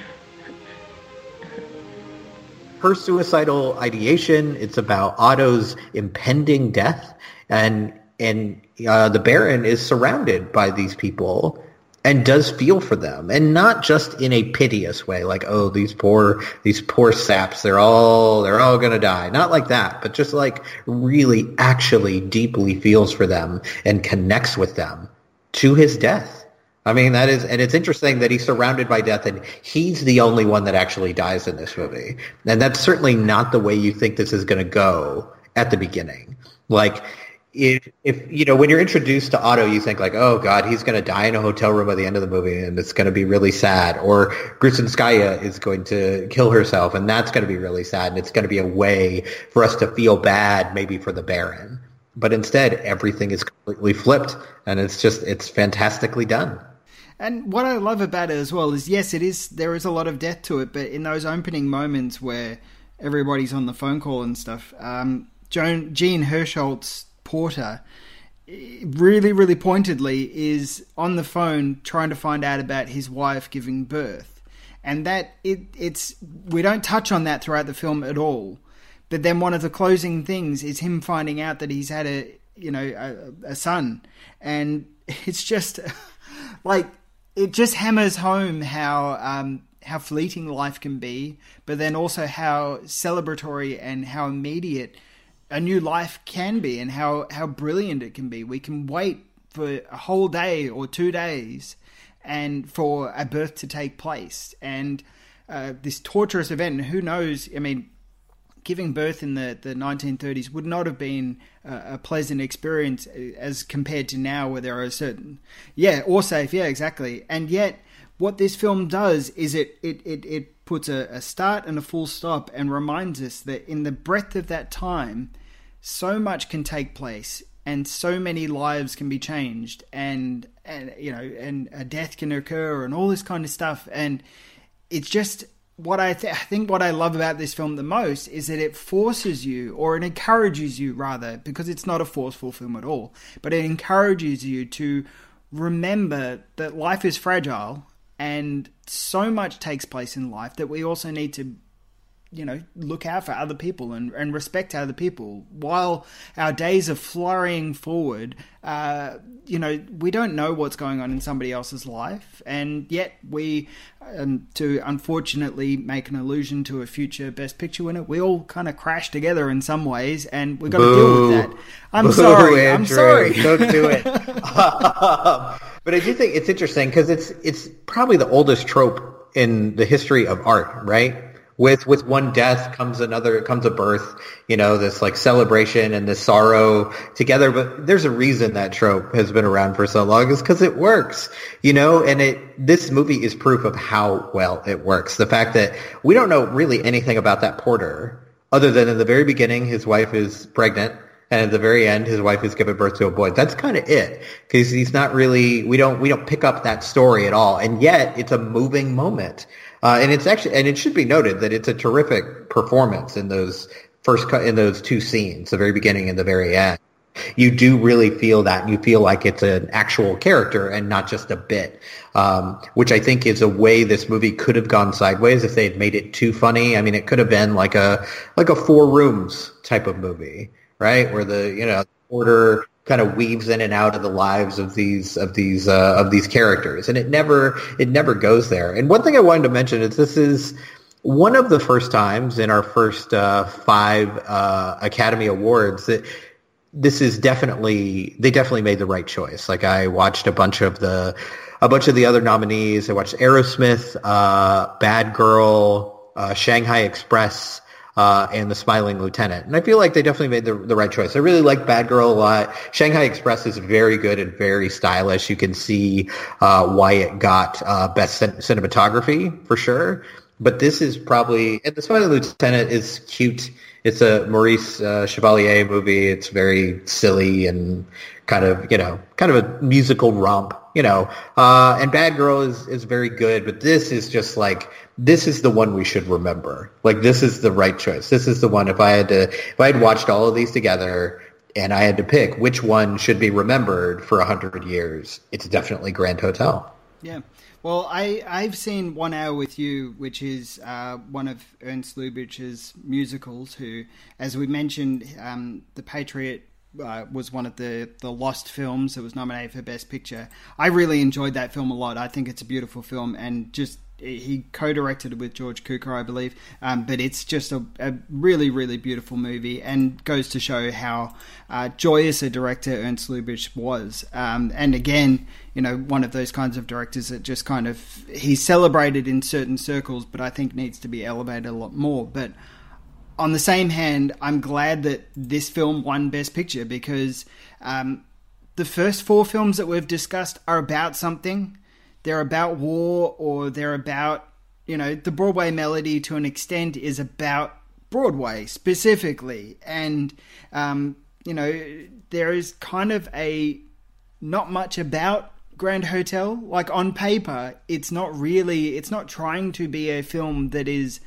[SPEAKER 4] Her suicidal ideation, it's about Otto's impending death. And, and uh, the Baron is surrounded by these people and does feel for them and not just in a piteous way like oh these poor these poor saps they're all they're all going to die. Not like that but just like really actually deeply feels for them and connects with them to his death. I mean that is and it's interesting that he's surrounded by death and he's the only one that actually dies in this movie. And that's certainly not the way you think this is going to go at the beginning. Like if, if you know when you're introduced to Otto, you think like, oh god, he's going to die in a hotel room by the end of the movie, and it's going to be really sad. Or Grusinskaya is going to kill herself, and that's going to be really sad, and it's going to be a way for us to feel bad, maybe for the Baron. But instead, everything is completely flipped, and it's just it's fantastically done.
[SPEAKER 3] And what I love about it as well is, yes, it is there is a lot of death to it, but in those opening moments where everybody's on the phone call and stuff, um, Joan Jean Hersholt's Porter really, really pointedly is on the phone trying to find out about his wife giving birth. And that it it's we don't touch on that throughout the film at all. But then one of the closing things is him finding out that he's had a you know a, a son, and [laughs] it's just [laughs] like it just hammers home how um, how fleeting life can be, but then also how celebratory and how immediate a new life can be and how, how brilliant it can be. We can wait for a whole day or two days and for a birth to take place. And uh, this torturous event, who knows, I mean, giving birth in the, the 1930s would not have been a, a pleasant experience as compared to now where there are certain, yeah, or safe, yeah, exactly. And yet, what this film does is it, it, it, it puts a, a start and a full stop and reminds us that in the breadth of that time, so much can take place and so many lives can be changed and and you know and a death can occur and all this kind of stuff. And it's just what I, th- I think what I love about this film the most is that it forces you or it encourages you rather because it's not a forceful film at all but it encourages you to remember that life is fragile and so much takes place in life that we also need to you know, look out for other people and, and respect other people. While our days are flurrying forward, uh, you know, we don't know what's going on in somebody else's life, and yet we, um, to unfortunately make an allusion to a future Best Picture winner, we all kind of crash together in some ways, and we've got to deal with that. I'm
[SPEAKER 4] Boo,
[SPEAKER 3] sorry.
[SPEAKER 4] Andrew.
[SPEAKER 3] I'm sorry. [laughs]
[SPEAKER 4] Don't do it. [laughs] but I do think it's interesting because it's it's probably the oldest trope in the history of art, right? With with one death comes another comes a birth you know this like celebration and this sorrow together. But there's a reason that trope has been around for so long is because it works you know? And it this movie is proof of how well it works. The fact that we don't know really anything about that porter other than in the very beginning his wife is pregnant and at the very end his wife is giving birth to a boy. That's kind of it because he's not really we don't we don't pick up that story at all. And yet it's a moving moment uh, and it's actually, and it should be noted that it's a terrific performance in those first, cut in those two scenes, the very beginning and the very end. You do really feel that, you feel like it's an actual character and not just a bit, um, which I think is a way this movie could have gone sideways if they had made it too funny. I mean, it could have been like a like a Four Rooms type of movie, right, where the you know order kind of weaves in and out of the lives of these of these uh, of these characters, and it never it never goes there. And one thing I wanted to mention is this is one of the first times in our first uh, five uh, Academy Awards that this is definitely they definitely made the right choice. Like I watched a bunch of the a bunch of the other nominees. I watched Arrowsmith, uh, Bad Girl, uh, Shanghai Express uh, and The Smiling Lieutenant. And I feel like they definitely made the, the right choice. I really like Bad Girl a lot. Shanghai Express is very good and very stylish. You can see uh, why it got uh, best cinematography for sure. But this is probably and The Smiling Lieutenant is cute. It's a Maurice uh, Chevalier movie. It's very silly and kind of you know kind of a musical romp you know uh, and bad girl is is very good but this is just like this is the one we should remember. Like this is the right choice. This is the one. If I had to, if I had watched all of these together and I had to pick which one should be remembered for a hundred years, it's definitely Grand Hotel.
[SPEAKER 3] Yeah. Well, I, I've seen One Hour with You, which is uh, one of Ernst Lubitsch's musicals, who, as we mentioned, um, The Patriot uh, was one of the, the lost films that was nominated for Best Picture. I really enjoyed that film a lot. I think it's a beautiful film and just he co-directed with George Cukor, I believe. Um, but it's just a, a, really, really beautiful movie, and goes to show how uh, joyous a director Ernst Lubitsch was. Um, and again, you know, one of those kinds of directors that just kind of he's celebrated in certain circles, but I think needs to be elevated a lot more. But on the same hand, I'm glad that this film won Best Picture because um, the first four films that we've discussed are about something they're about war or they're about you know the Broadway melody to an extent is about Broadway specifically, and um, you know there is kind of a not much about Grand Hotel. Like on paper, it's not really it's not trying to be a film that is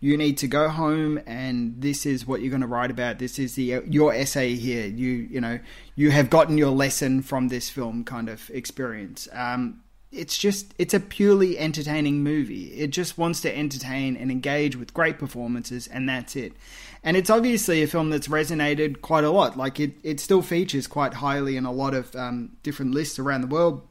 [SPEAKER 3] you need to go home and this is what you're going to write about. This is the your essay here. You you know you have gotten your lesson from this film kind of experience. Um, it's just it's a purely entertaining movie. It just wants to entertain and engage with great performances, and that's it. And it's obviously a film that's resonated quite a lot. Like it, it still features quite highly in a lot of um, different lists around the world.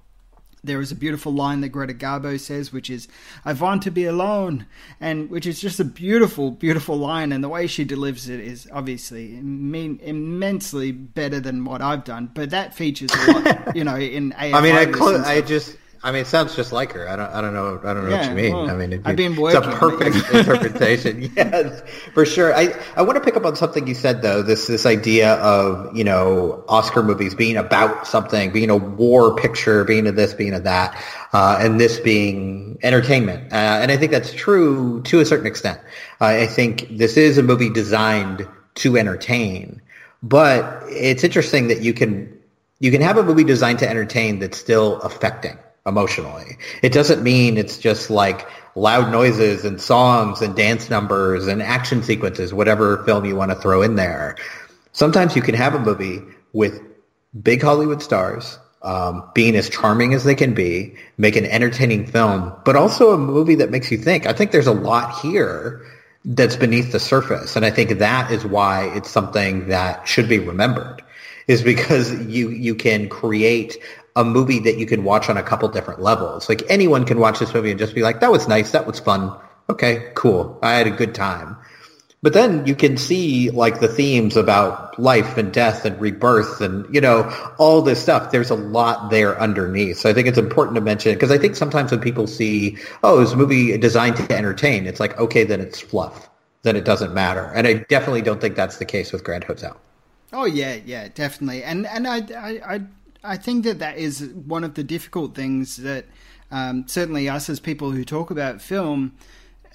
[SPEAKER 3] There is a beautiful line that Greta Garbo says, which is "I want to be alone," and which is just a beautiful, beautiful line. And the way she delivers it is obviously mean, immensely better than what I've done. But that features a lot, [laughs] you know. In AFI
[SPEAKER 4] I mean, I, cl- I just I mean, it sounds just like her. I don't, I don't know, I don't know yeah, what you mean. Well, I mean, it, it's a perfect [laughs] interpretation. [laughs] yes, for sure. I, I want to pick up on something you said though. This, this idea of you know Oscar movies being about something, being a war picture, being a this, being a that, uh, and this being entertainment. Uh, and I think that's true to a certain extent. Uh, I think this is a movie designed to entertain, but it's interesting that you can you can have a movie designed to entertain that's still affecting emotionally. It doesn't mean it's just like loud noises and songs and dance numbers and action sequences, whatever film you want to throw in there. Sometimes you can have a movie with big Hollywood stars um, being as charming as they can be, make an entertaining film, but also a movie that makes you think. I think there's a lot here that's beneath the surface. And I think that is why it's something that should be remembered is because you, you can create a movie that you can watch on a couple different levels. Like anyone can watch this movie and just be like, that was nice. That was fun. Okay, cool. I had a good time. But then you can see like the themes about life and death and rebirth and, you know, all this stuff. There's a lot there underneath. So I think it's important to mention because I think sometimes when people see, oh, this movie designed to entertain, it's like, okay, then it's fluff. Then it doesn't matter. And I definitely don't think that's the case with Grand Hotel.
[SPEAKER 3] Oh yeah, yeah, definitely. And and I I, I I think that that is one of the difficult things that um, certainly us as people who talk about film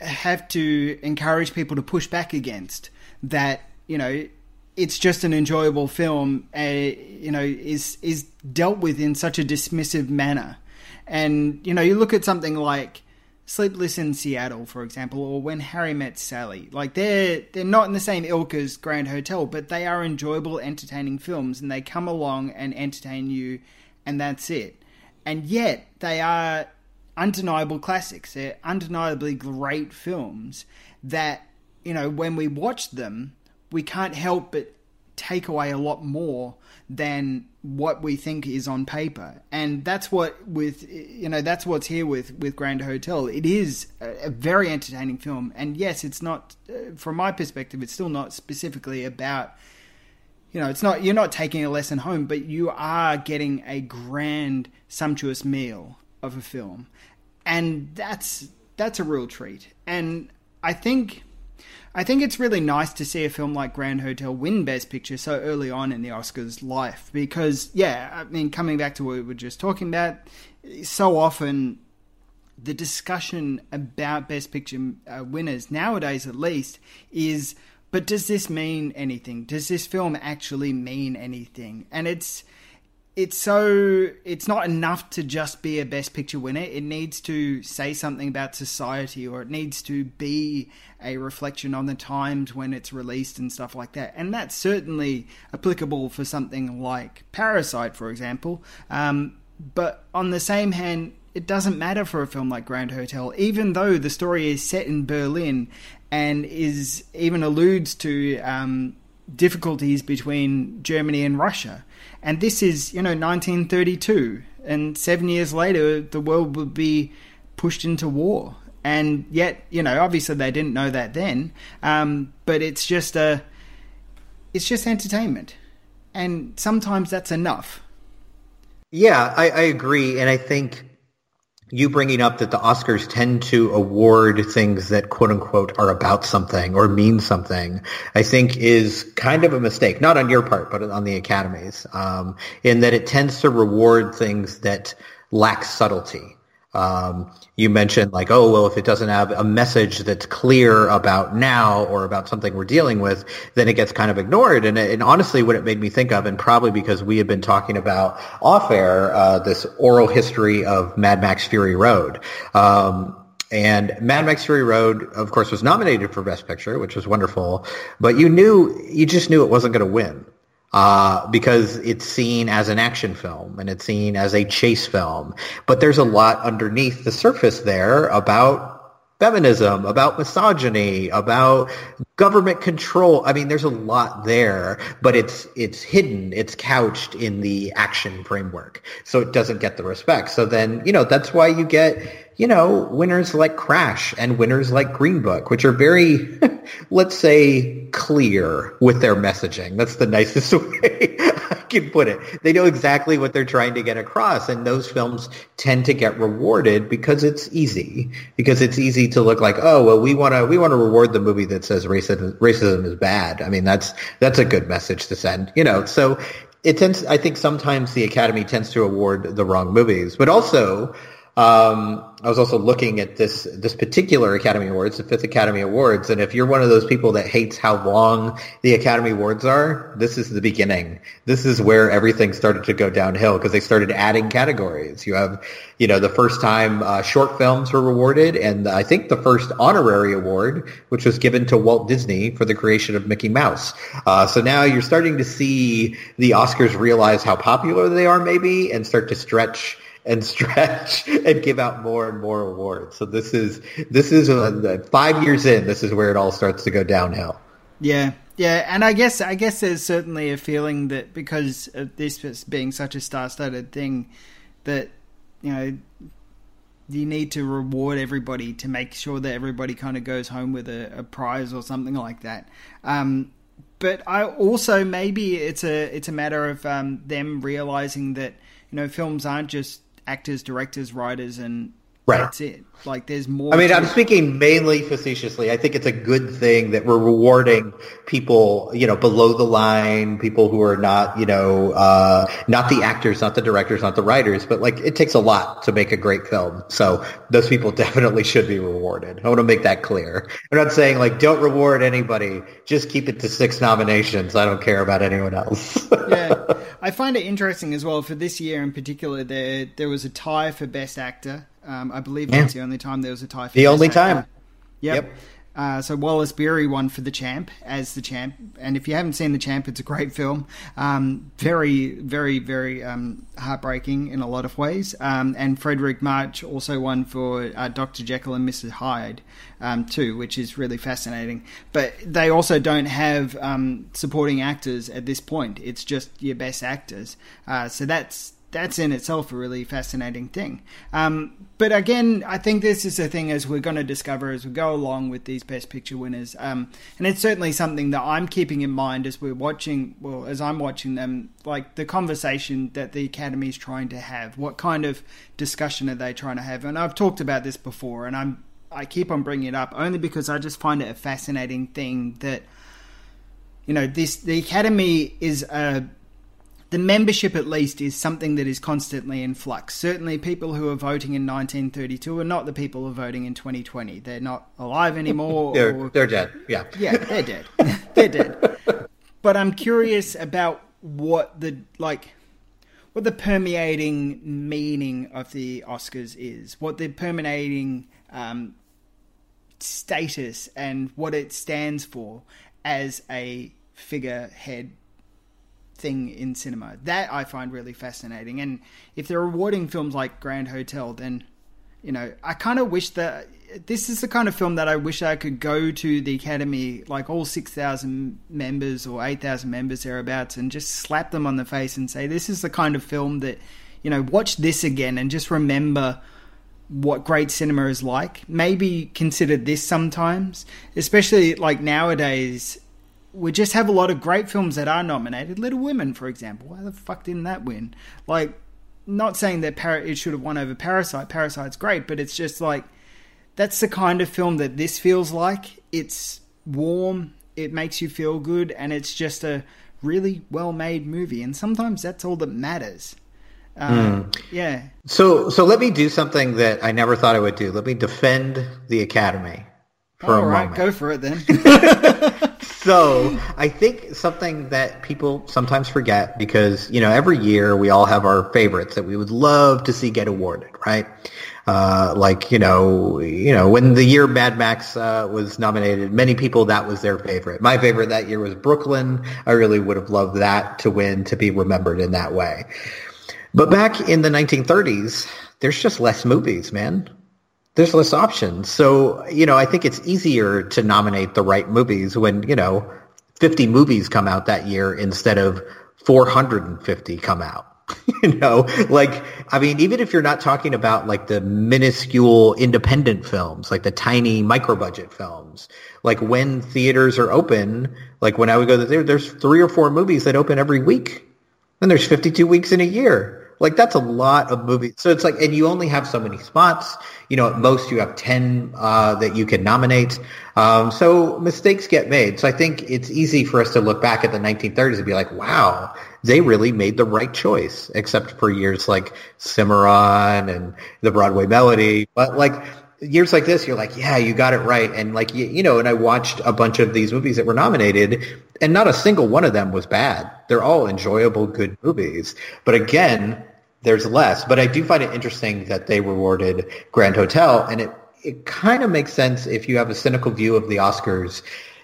[SPEAKER 3] have to encourage people to push back against. That you know, it's just an enjoyable film. Uh, you know, is is dealt with in such a dismissive manner, and you know, you look at something like Sleepless in Seattle, for example, or When Harry Met Sally. Like they're they're not in the same ilk as Grand Hotel, but they are enjoyable, entertaining films, and they come along and entertain you, and that's it. And yet they are undeniable classics. They're undeniably great films that you know when we watch them, we can't help but take away a lot more than what we think is on paper. And that's what with you know that's what's here with with grand hotel. It is a, a very entertaining film. And yes it's not uh, from my perspective it's still not specifically about you know it's not you're not taking a lesson home but you are getting a grand sumptuous meal of a film. And that's that's a real treat. And i think I think it's really nice to see a film like Grand Hotel win Best Picture so early on in the Oscars' life because, yeah, I mean, coming back to what we were just talking about, so often the discussion about Best Picture uh, winners, nowadays at least, is but does this mean anything? Does this film actually mean anything? And it's it's so it's not enough to just be a best picture winner. It needs to say something about society or it needs to be a reflection on the times when it's released and stuff like that. And that's certainly applicable for something like parasite for example. Um, but on the same hand, it doesn't matter for a film like Grand Hotel, even though the story is set in Berlin and is even alludes to um, difficulties between Germany and Russia. And this is, you know, 1932, and seven years later, the world would be pushed into war. And yet, you know, obviously they didn't know that then, um, but it's just a, it's just entertainment, and sometimes that's enough.
[SPEAKER 4] Yeah, I, I agree, and I think you bringing up that the Oscars tend to award things that quote unquote are about something or mean something, I think is kind of a mistake, not on your part, but on the Academy's, um, in that it tends to reward things that lack subtlety. Um, you mentioned like, oh, well, if it doesn't have a message that's clear about now or about something we're dealing with, then it gets kind of ignored. And, and honestly, what it made me think of, and probably because we had been talking about off air, uh, this oral history of Mad Max Fury Road. Um, and Mad Max Fury Road, of course, was nominated for Best Picture, which was wonderful. But you knew, you just knew it wasn't going to win uh, because it's seen as an action film and it's seen as a chase film. But there's a lot underneath the surface there about feminism, about misogyny, about government control. I mean, there's a lot there, but it's it's hidden, it's couched in the action framework, so it doesn't get the respect. So then, you know, that's why you get you know, winners like Crash and winners like Green Book, which are very, [laughs] let's say, clear with their messaging. That's the nicest [laughs] way I can put it. They know exactly what they're trying to get across, and those films tend to get rewarded because it's easy. Because it's easy to look like, oh, well, we want to we want to reward the movie that says racism racism is bad. I mean, that's that's a good message to send, you know. So it tends. I think sometimes the Academy tends to award the wrong movies, but also um, I was also looking at this this particular Academy Awards, the fifth Academy Awards, and if you're one of those people that hates how long the Academy Awards are, this is the beginning. This is where everything started to go downhill because they started adding categories. You have, you know, the first time uh, short films were rewarded, and I think the first honorary award, which was given to Walt Disney for the creation of Mickey Mouse. Uh, so now you're starting to see the Oscars realize how popular they are, maybe, and start to stretch and stretch [laughs] and give out more and more awards. So this is this is uh, five years in. This is where it all starts to go downhill.
[SPEAKER 3] Yeah, yeah, and I guess I guess there's certainly a feeling that because of this being such a star-studded thing, that you know you need to reward everybody to make sure that everybody kind of goes home with a, a prize or something like that. Um, but I also maybe it's a it's a matter of um, them realizing that you know films aren't just actors, directors, writers, and right. that's it. Like there's more.
[SPEAKER 4] I mean, I'm speaking mainly facetiously. I think it's a good thing that we're rewarding people, you know, below the line, people who are not, you know, uh, not the actors, not the directors, not the writers, but like it takes a lot to make a great film. So those people [laughs] definitely should be rewarded. I want to make that clear. I'm not saying like don't reward anybody. Just keep it to six nominations. I don't care about anyone else. [laughs]
[SPEAKER 3] yeah, I find it interesting as well for this year in particular. There there was a tie for best actor. Um, I believe yeah. that's the only time there was a tie.
[SPEAKER 4] the only time.
[SPEAKER 3] Yep. yep. Uh, so Wallace Beery won for the champ as the champ, and if you haven't seen the champ, it's a great film. Um, very, very, very um, heartbreaking in a lot of ways. Um, and Fredric March also won for uh, Doctor Jekyll and Mrs Hyde um, too, which is really fascinating. But they also don't have um, supporting actors at this point. It's just your best actors. Uh, so that's that's in itself a really fascinating thing. Um, but again, I think this is a thing as we're going to discover as we go along with these Best Picture winners. Um, and it's certainly something that I'm keeping in mind as we're watching, well, as I'm watching them, like the conversation that the Academy is trying to have. What kind of discussion are they trying to have? And I've talked about this before, and I'm I keep on bringing it up only because I just find it a fascinating thing that you know this the Academy is a the membership at least is something that is constantly in flux. Certainly, people who are voting in 1932 are not the people who are voting in 2020. They're not alive anymore. [laughs]
[SPEAKER 4] they're, or, they're dead. Yeah. [laughs]
[SPEAKER 3] Yeah, they're dead. [laughs] they're dead. But I'm curious about what the like what the permeating meaning of the Oscars is, what the permeating um, status and what it stands for as a figurehead thing in cinema. That I find really fascinating. And if they're rewarding films like Grand Hotel, then you know, I kind of wish that this is the kind of film that I wish I could go to the Academy, like all 6,000 members or 8,000 members thereabouts, and just slap them on the face and say, this is the kind of film that, you know, watch this again and just remember what great cinema is like. Maybe consider this sometimes, especially like nowadays. We just have a lot of great films that are nominated. Little Women, for example. Why the fuck didn't that win? Like, not saying that Par- it should have won over Parasite. Parasite's great, but it's just like that's the kind of film that this feels like. It's warm, it makes you feel good, and it's just a really well made movie. And sometimes that's all that matters. Uh, mm. Yeah.
[SPEAKER 4] So, so let me do something that I never thought I would do. Let me defend the Academy for all a right, moment.
[SPEAKER 3] Go for it then. [laughs] [laughs]
[SPEAKER 4] so I think something that people sometimes forget because you know every year we all have our favorites that we would love to see get awarded, right? Uh, like you know, you know, when the year Mad Max uh, was nominated, many people that was their favorite. My favorite that year was Brooklyn. I really would have loved that to win to be remembered in that way. But back in the 1930s, there's just less movies, man. There's less options. So, you know, I think it's easier to nominate the right movies when, you know, 50 movies come out that year instead of 450 come out. [laughs] you know, like, I mean, even if you're not talking about like the minuscule independent films, like the tiny micro budget films, like when theaters are open, like when I would go to the theater, there's three or four movies that open every week. Then there's 52 weeks in a year. Like that's a lot of movies. So it's like, and you only have so many spots. You know, at most you have 10 uh, that you can nominate. Um, so mistakes get made. So I think it's easy for us to look back at the 1930s and be like, wow, they really made the right choice, except for years like Cimarron and the Broadway Melody. But like years like this, you're like, yeah, you got it right. And like, you, you, know, and I watched a bunch of these movies that were nominated and not a single one of them was bad. They're all enjoyable, good movies. But again, there's less. But I do find it interesting that they rewarded Grand Hotel and it, it kind of makes sense if you have a cynical view of the Oscars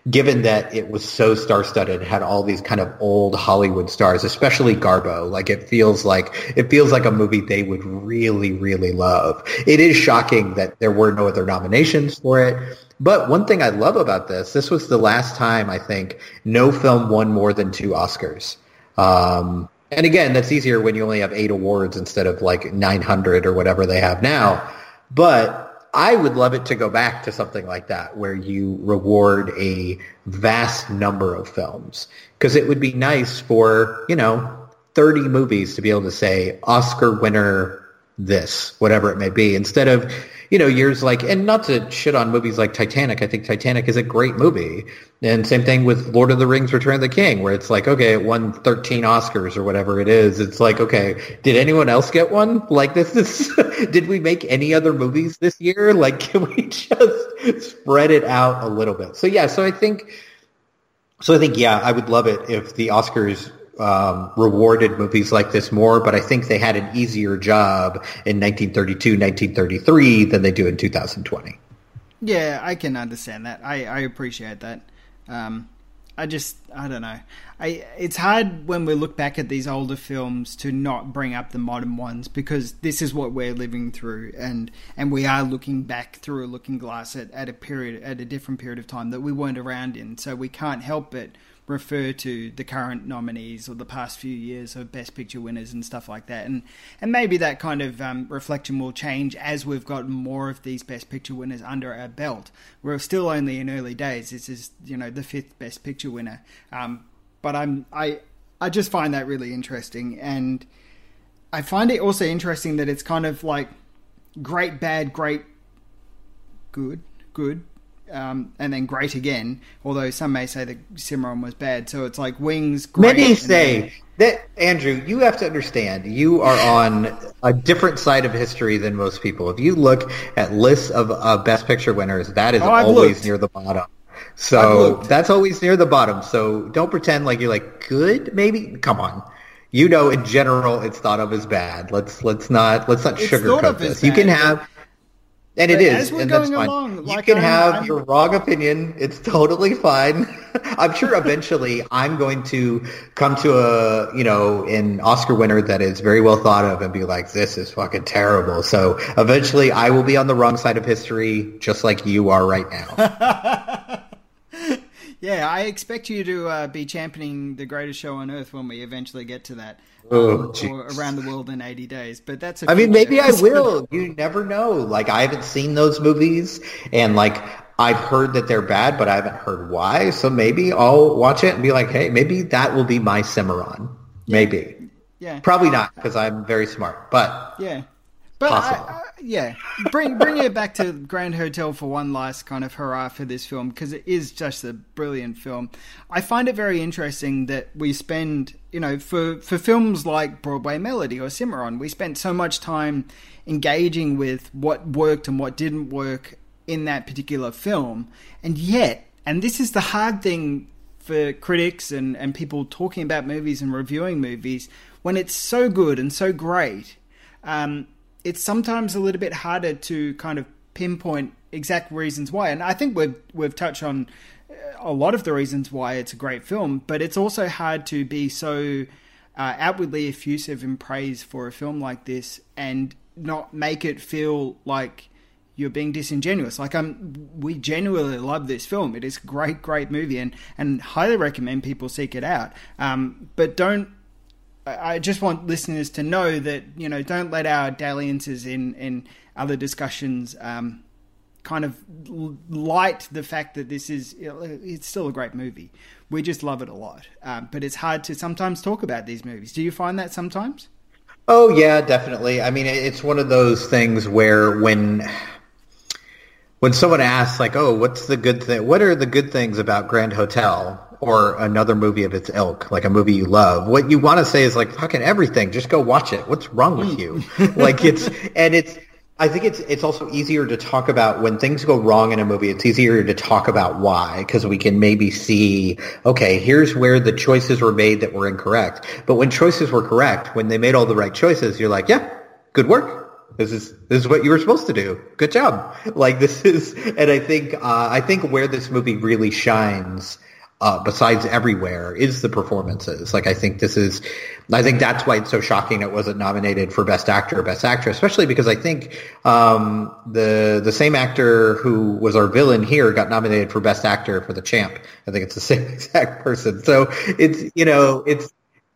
[SPEAKER 4] given that it was so star-studded, had all these kind of old Hollywood stars, especially Garbo. Like it feels like it feels like a movie they would really, really love. It is shocking that there were no other nominations for it. But one thing I love about this, this was the last time I think no film won more than two Oscars. Um, and again, that's easier when you only have eight awards instead of like 900 or whatever they have now. But I would love it to go back to something like that where you reward a vast number of films because it would be nice for, you know, 30 movies to be able to say Oscar winner this, whatever it may be, instead of you know, years like, and not to shit on movies like Titanic. I think Titanic is a great movie. And same thing with Lord of the Rings, Return of the King, where it's like, okay, it won 13 Oscars or whatever it is. It's like, okay, did anyone else get one? Like this is, [laughs] did we make any other movies this year? Like, [laughs] can we just spread it out a little bit? So yeah, so I think, so I think, yeah, I would love it if the Oscars um, rewarded movies like this more, but I think they had an easier job in 1932, 1933 than they do in 2020.
[SPEAKER 3] Yeah, I can understand that. I, I appreciate that. Um, I just, I don't know. I it's hard when we look back at these older films to not bring up the modern ones because this is what we're living through, and and we are looking back through a looking glass at, at a period at a different period of time that we weren't around in, so we can't help but refer to the current nominees or the past few years of Best Picture winners and stuff like that. And and maybe that kind of um, reflection will change as we've got more of these Best Picture winners under our belt. We're still only in early days. This is you know the fifth Best Picture winner. Um, but I'm I I just find that really interesting, and I find it also interesting that it's kind of like great, bad, great, good, good, um, and then great again. Although some may say that Cimarron was bad, so it's like wings. Great,
[SPEAKER 4] Many say that Andrew, you have to understand, you are on a different side of history than most people. If you look at lists of uh, Best Picture winners, that is oh, always looked. near the bottom. So that's always near the bottom. So don't pretend like you're like good. Maybe come on. You know, in general, it's thought of as bad. Let's let's not let's not sugarcoat this. You can have And it is,
[SPEAKER 3] as we're
[SPEAKER 4] and
[SPEAKER 3] going
[SPEAKER 4] fine.
[SPEAKER 3] along,
[SPEAKER 4] you can
[SPEAKER 3] I'm-
[SPEAKER 4] have
[SPEAKER 3] I'm-
[SPEAKER 4] your wrong opinion. It's totally fine. [laughs] I'm sure [laughs] eventually I'm going to come to a, you know, an Oscar winner that is very well thought of and be like, this is fucking terrible. So eventually I will be on the wrong side of history, just like you are right now. [laughs]
[SPEAKER 3] Yeah, I expect you to uh, be championing the greatest show on earth when we eventually get to that.
[SPEAKER 4] Oh,
[SPEAKER 3] um, or around the world in 80 days. But that's a
[SPEAKER 4] I mean, maybe I [laughs] will. You never know. Like, I haven't seen those movies, and like, I've heard that they're bad, but I haven't heard why. So maybe I'll watch it and be like, hey, maybe that will be my Cimarron. Maybe.
[SPEAKER 3] Yeah.
[SPEAKER 4] Probably not, because I'm very smart. But
[SPEAKER 3] Yeah. But. I, yeah, bring bring it back to Grand Hotel for one last kind of hurrah for this film because it is just a brilliant film. I find it very interesting that we spend, you know, for for films like Broadway Melody or Cimarron, we spent so much time engaging with what worked and what didn't work in that particular film, and yet, and this is the hard thing for critics and, and people talking about movies and reviewing movies when it's so good and so great um, it's sometimes a little bit harder to kind of pinpoint exact reasons why and i think we've we've touched on uh, a lot of the reasons why it's a great film but it's also hard to be so uh, outwardly effusive in praise for a film like this and not make it feel like you're being disingenuous. Like I'm, we genuinely love this film. It is a great, great movie, and and highly recommend people seek it out. Um, but don't. I just want listeners to know that you know don't let our dalliances in in other discussions um, kind of light the fact that this is it's still a great movie. We just love it a lot, um, but it's hard to sometimes talk about these movies. Do you find that sometimes?
[SPEAKER 4] Oh yeah, definitely. I mean, it's one of those things where when when someone asks like, "Oh, what's the good thing? What are the good things about Grand Hotel or another movie of its ilk, like a movie you love?" What you want to say is like, "Fucking everything. Just go watch it. What's wrong with you?" [laughs] like it's and it's I think it's it's also easier to talk about when things go wrong in a movie. It's easier to talk about why because we can maybe see, okay, here's where the choices were made that were incorrect. But when choices were correct, when they made all the right choices, you're like, yeah, good work. This is this is what you were supposed to do. Good job. Like this is, and I think uh, I think where this movie really shines. Uh, besides everywhere is the performances. Like I think this is, I think that's why it's so shocking it wasn't nominated for best actor or best actress, especially because I think um, the the same actor who was our villain here got nominated for best actor for the champ. I think it's the [laughs] same exact person. So it's you know it's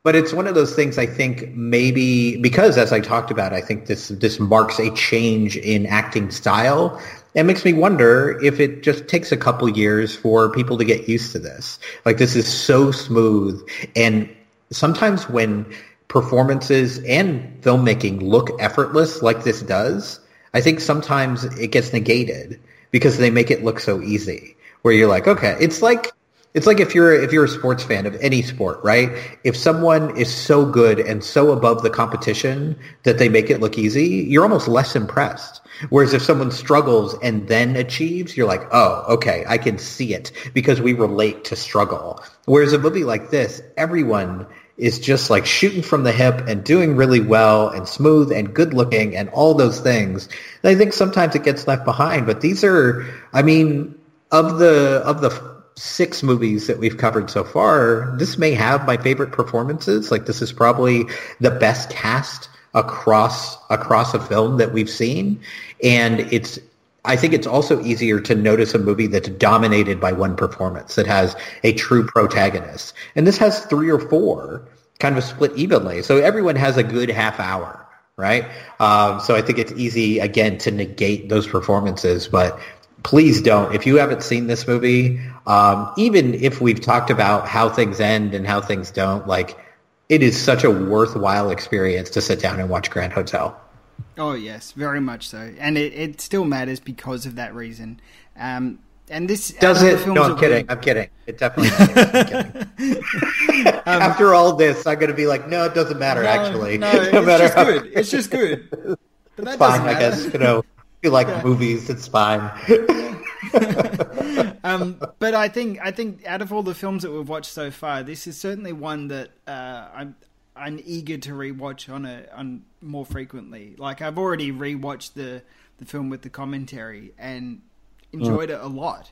[SPEAKER 4] but it's one of those things I think maybe because as I talked about, I think this this marks a change in acting style. It makes me wonder if it just takes a couple years for people to get used to this. Like this is so smooth and sometimes when performances and filmmaking look effortless like this does, I think sometimes it gets negated because they make it look so easy. Where you're like, okay, it's like it's like if you're if you're a sports fan of any sport, right? If someone is so good and so above the competition that they make it look easy, you're almost less impressed. Whereas if someone struggles and then achieves, you're like, oh, okay, I can see it because we relate to struggle. Whereas a movie like this, everyone is just like shooting from the hip and doing really well and smooth and good looking and all those things. And I think sometimes it gets left behind, but these are, I mean, of the, of the six movies that we've covered so far, this may have my favorite performances. Like this is probably the best cast across across a film that we've seen, and it's. I think it's also easier to notice a movie that's dominated by one performance that has a true protagonist, and this has three or four kind of split evenly. So everyone has a good half hour, right? Um, so I think it's easy again to negate those performances, but please don't. If you haven't seen this movie, um, even if we've talked about how things end and how things don't, like it is such a worthwhile experience to sit down and watch Grand Hotel.
[SPEAKER 3] Oh yes, very much so, and it, it still matters because of that reason. Um, and this
[SPEAKER 4] Does it? No, I'm kidding. I'm kidding. It definitely matters. Kidding. [laughs] After all this, I'm going to be like, no, it doesn't matter.
[SPEAKER 3] No,
[SPEAKER 4] actually,
[SPEAKER 3] no, [laughs] it's
[SPEAKER 4] matter
[SPEAKER 3] just
[SPEAKER 4] how-
[SPEAKER 3] good. It's just good. [laughs] But that
[SPEAKER 4] It's fine, I guess. You know, if you like movies, it's fine. [laughs]
[SPEAKER 3] um, but I think I think out of all the films that we've watched so far, this is certainly one that uh, I'm I'm eager to rewatch on a on more frequently. Like I've already rewatched the the film with the commentary and enjoyed it a lot.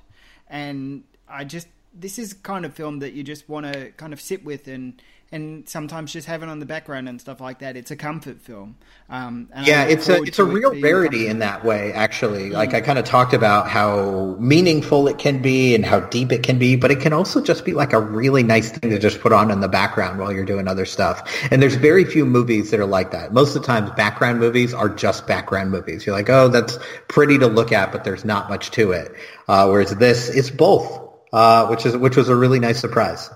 [SPEAKER 3] And I just this is kind of film that you just want to kind of sit with and and sometimes just have it on the background and stuff like that. It's a comfort film. Um,
[SPEAKER 4] yeah, it's a it's a real rarity in that way. Actually, mm. like I kind of talked about how meaningful it can be and how deep it can be, but it can also just be like a really nice thing to just put on in the background while you're doing other stuff. And there's very few movies that are like that. Most of the times, background movies are just background movies. You're like, oh, that's pretty to look at, but there's not much to it. Uh, whereas this, it's both, uh, which is which was a really nice surprise.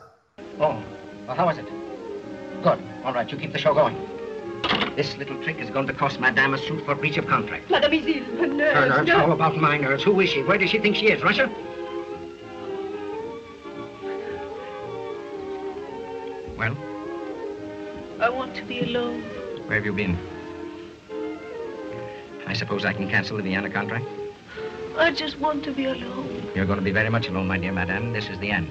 [SPEAKER 7] Oh, well, how was it? All right, you keep the show going. This little trick is going to cost Madame a suit for breach of contract.
[SPEAKER 8] Madame is ill. Her nerves.
[SPEAKER 7] Her nerves? How about my nerves? Who is she? Where does she think she is? Russia? Well?
[SPEAKER 8] I want to be alone.
[SPEAKER 7] Where have you been? I suppose I can cancel the Vienna contract?
[SPEAKER 8] I just want to be alone.
[SPEAKER 7] You're going to be very much alone, my dear madame. This is the end.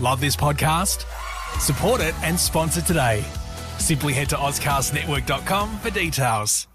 [SPEAKER 9] Love this podcast? Support it and sponsor today. Simply head to AuscastNetwork.com for details.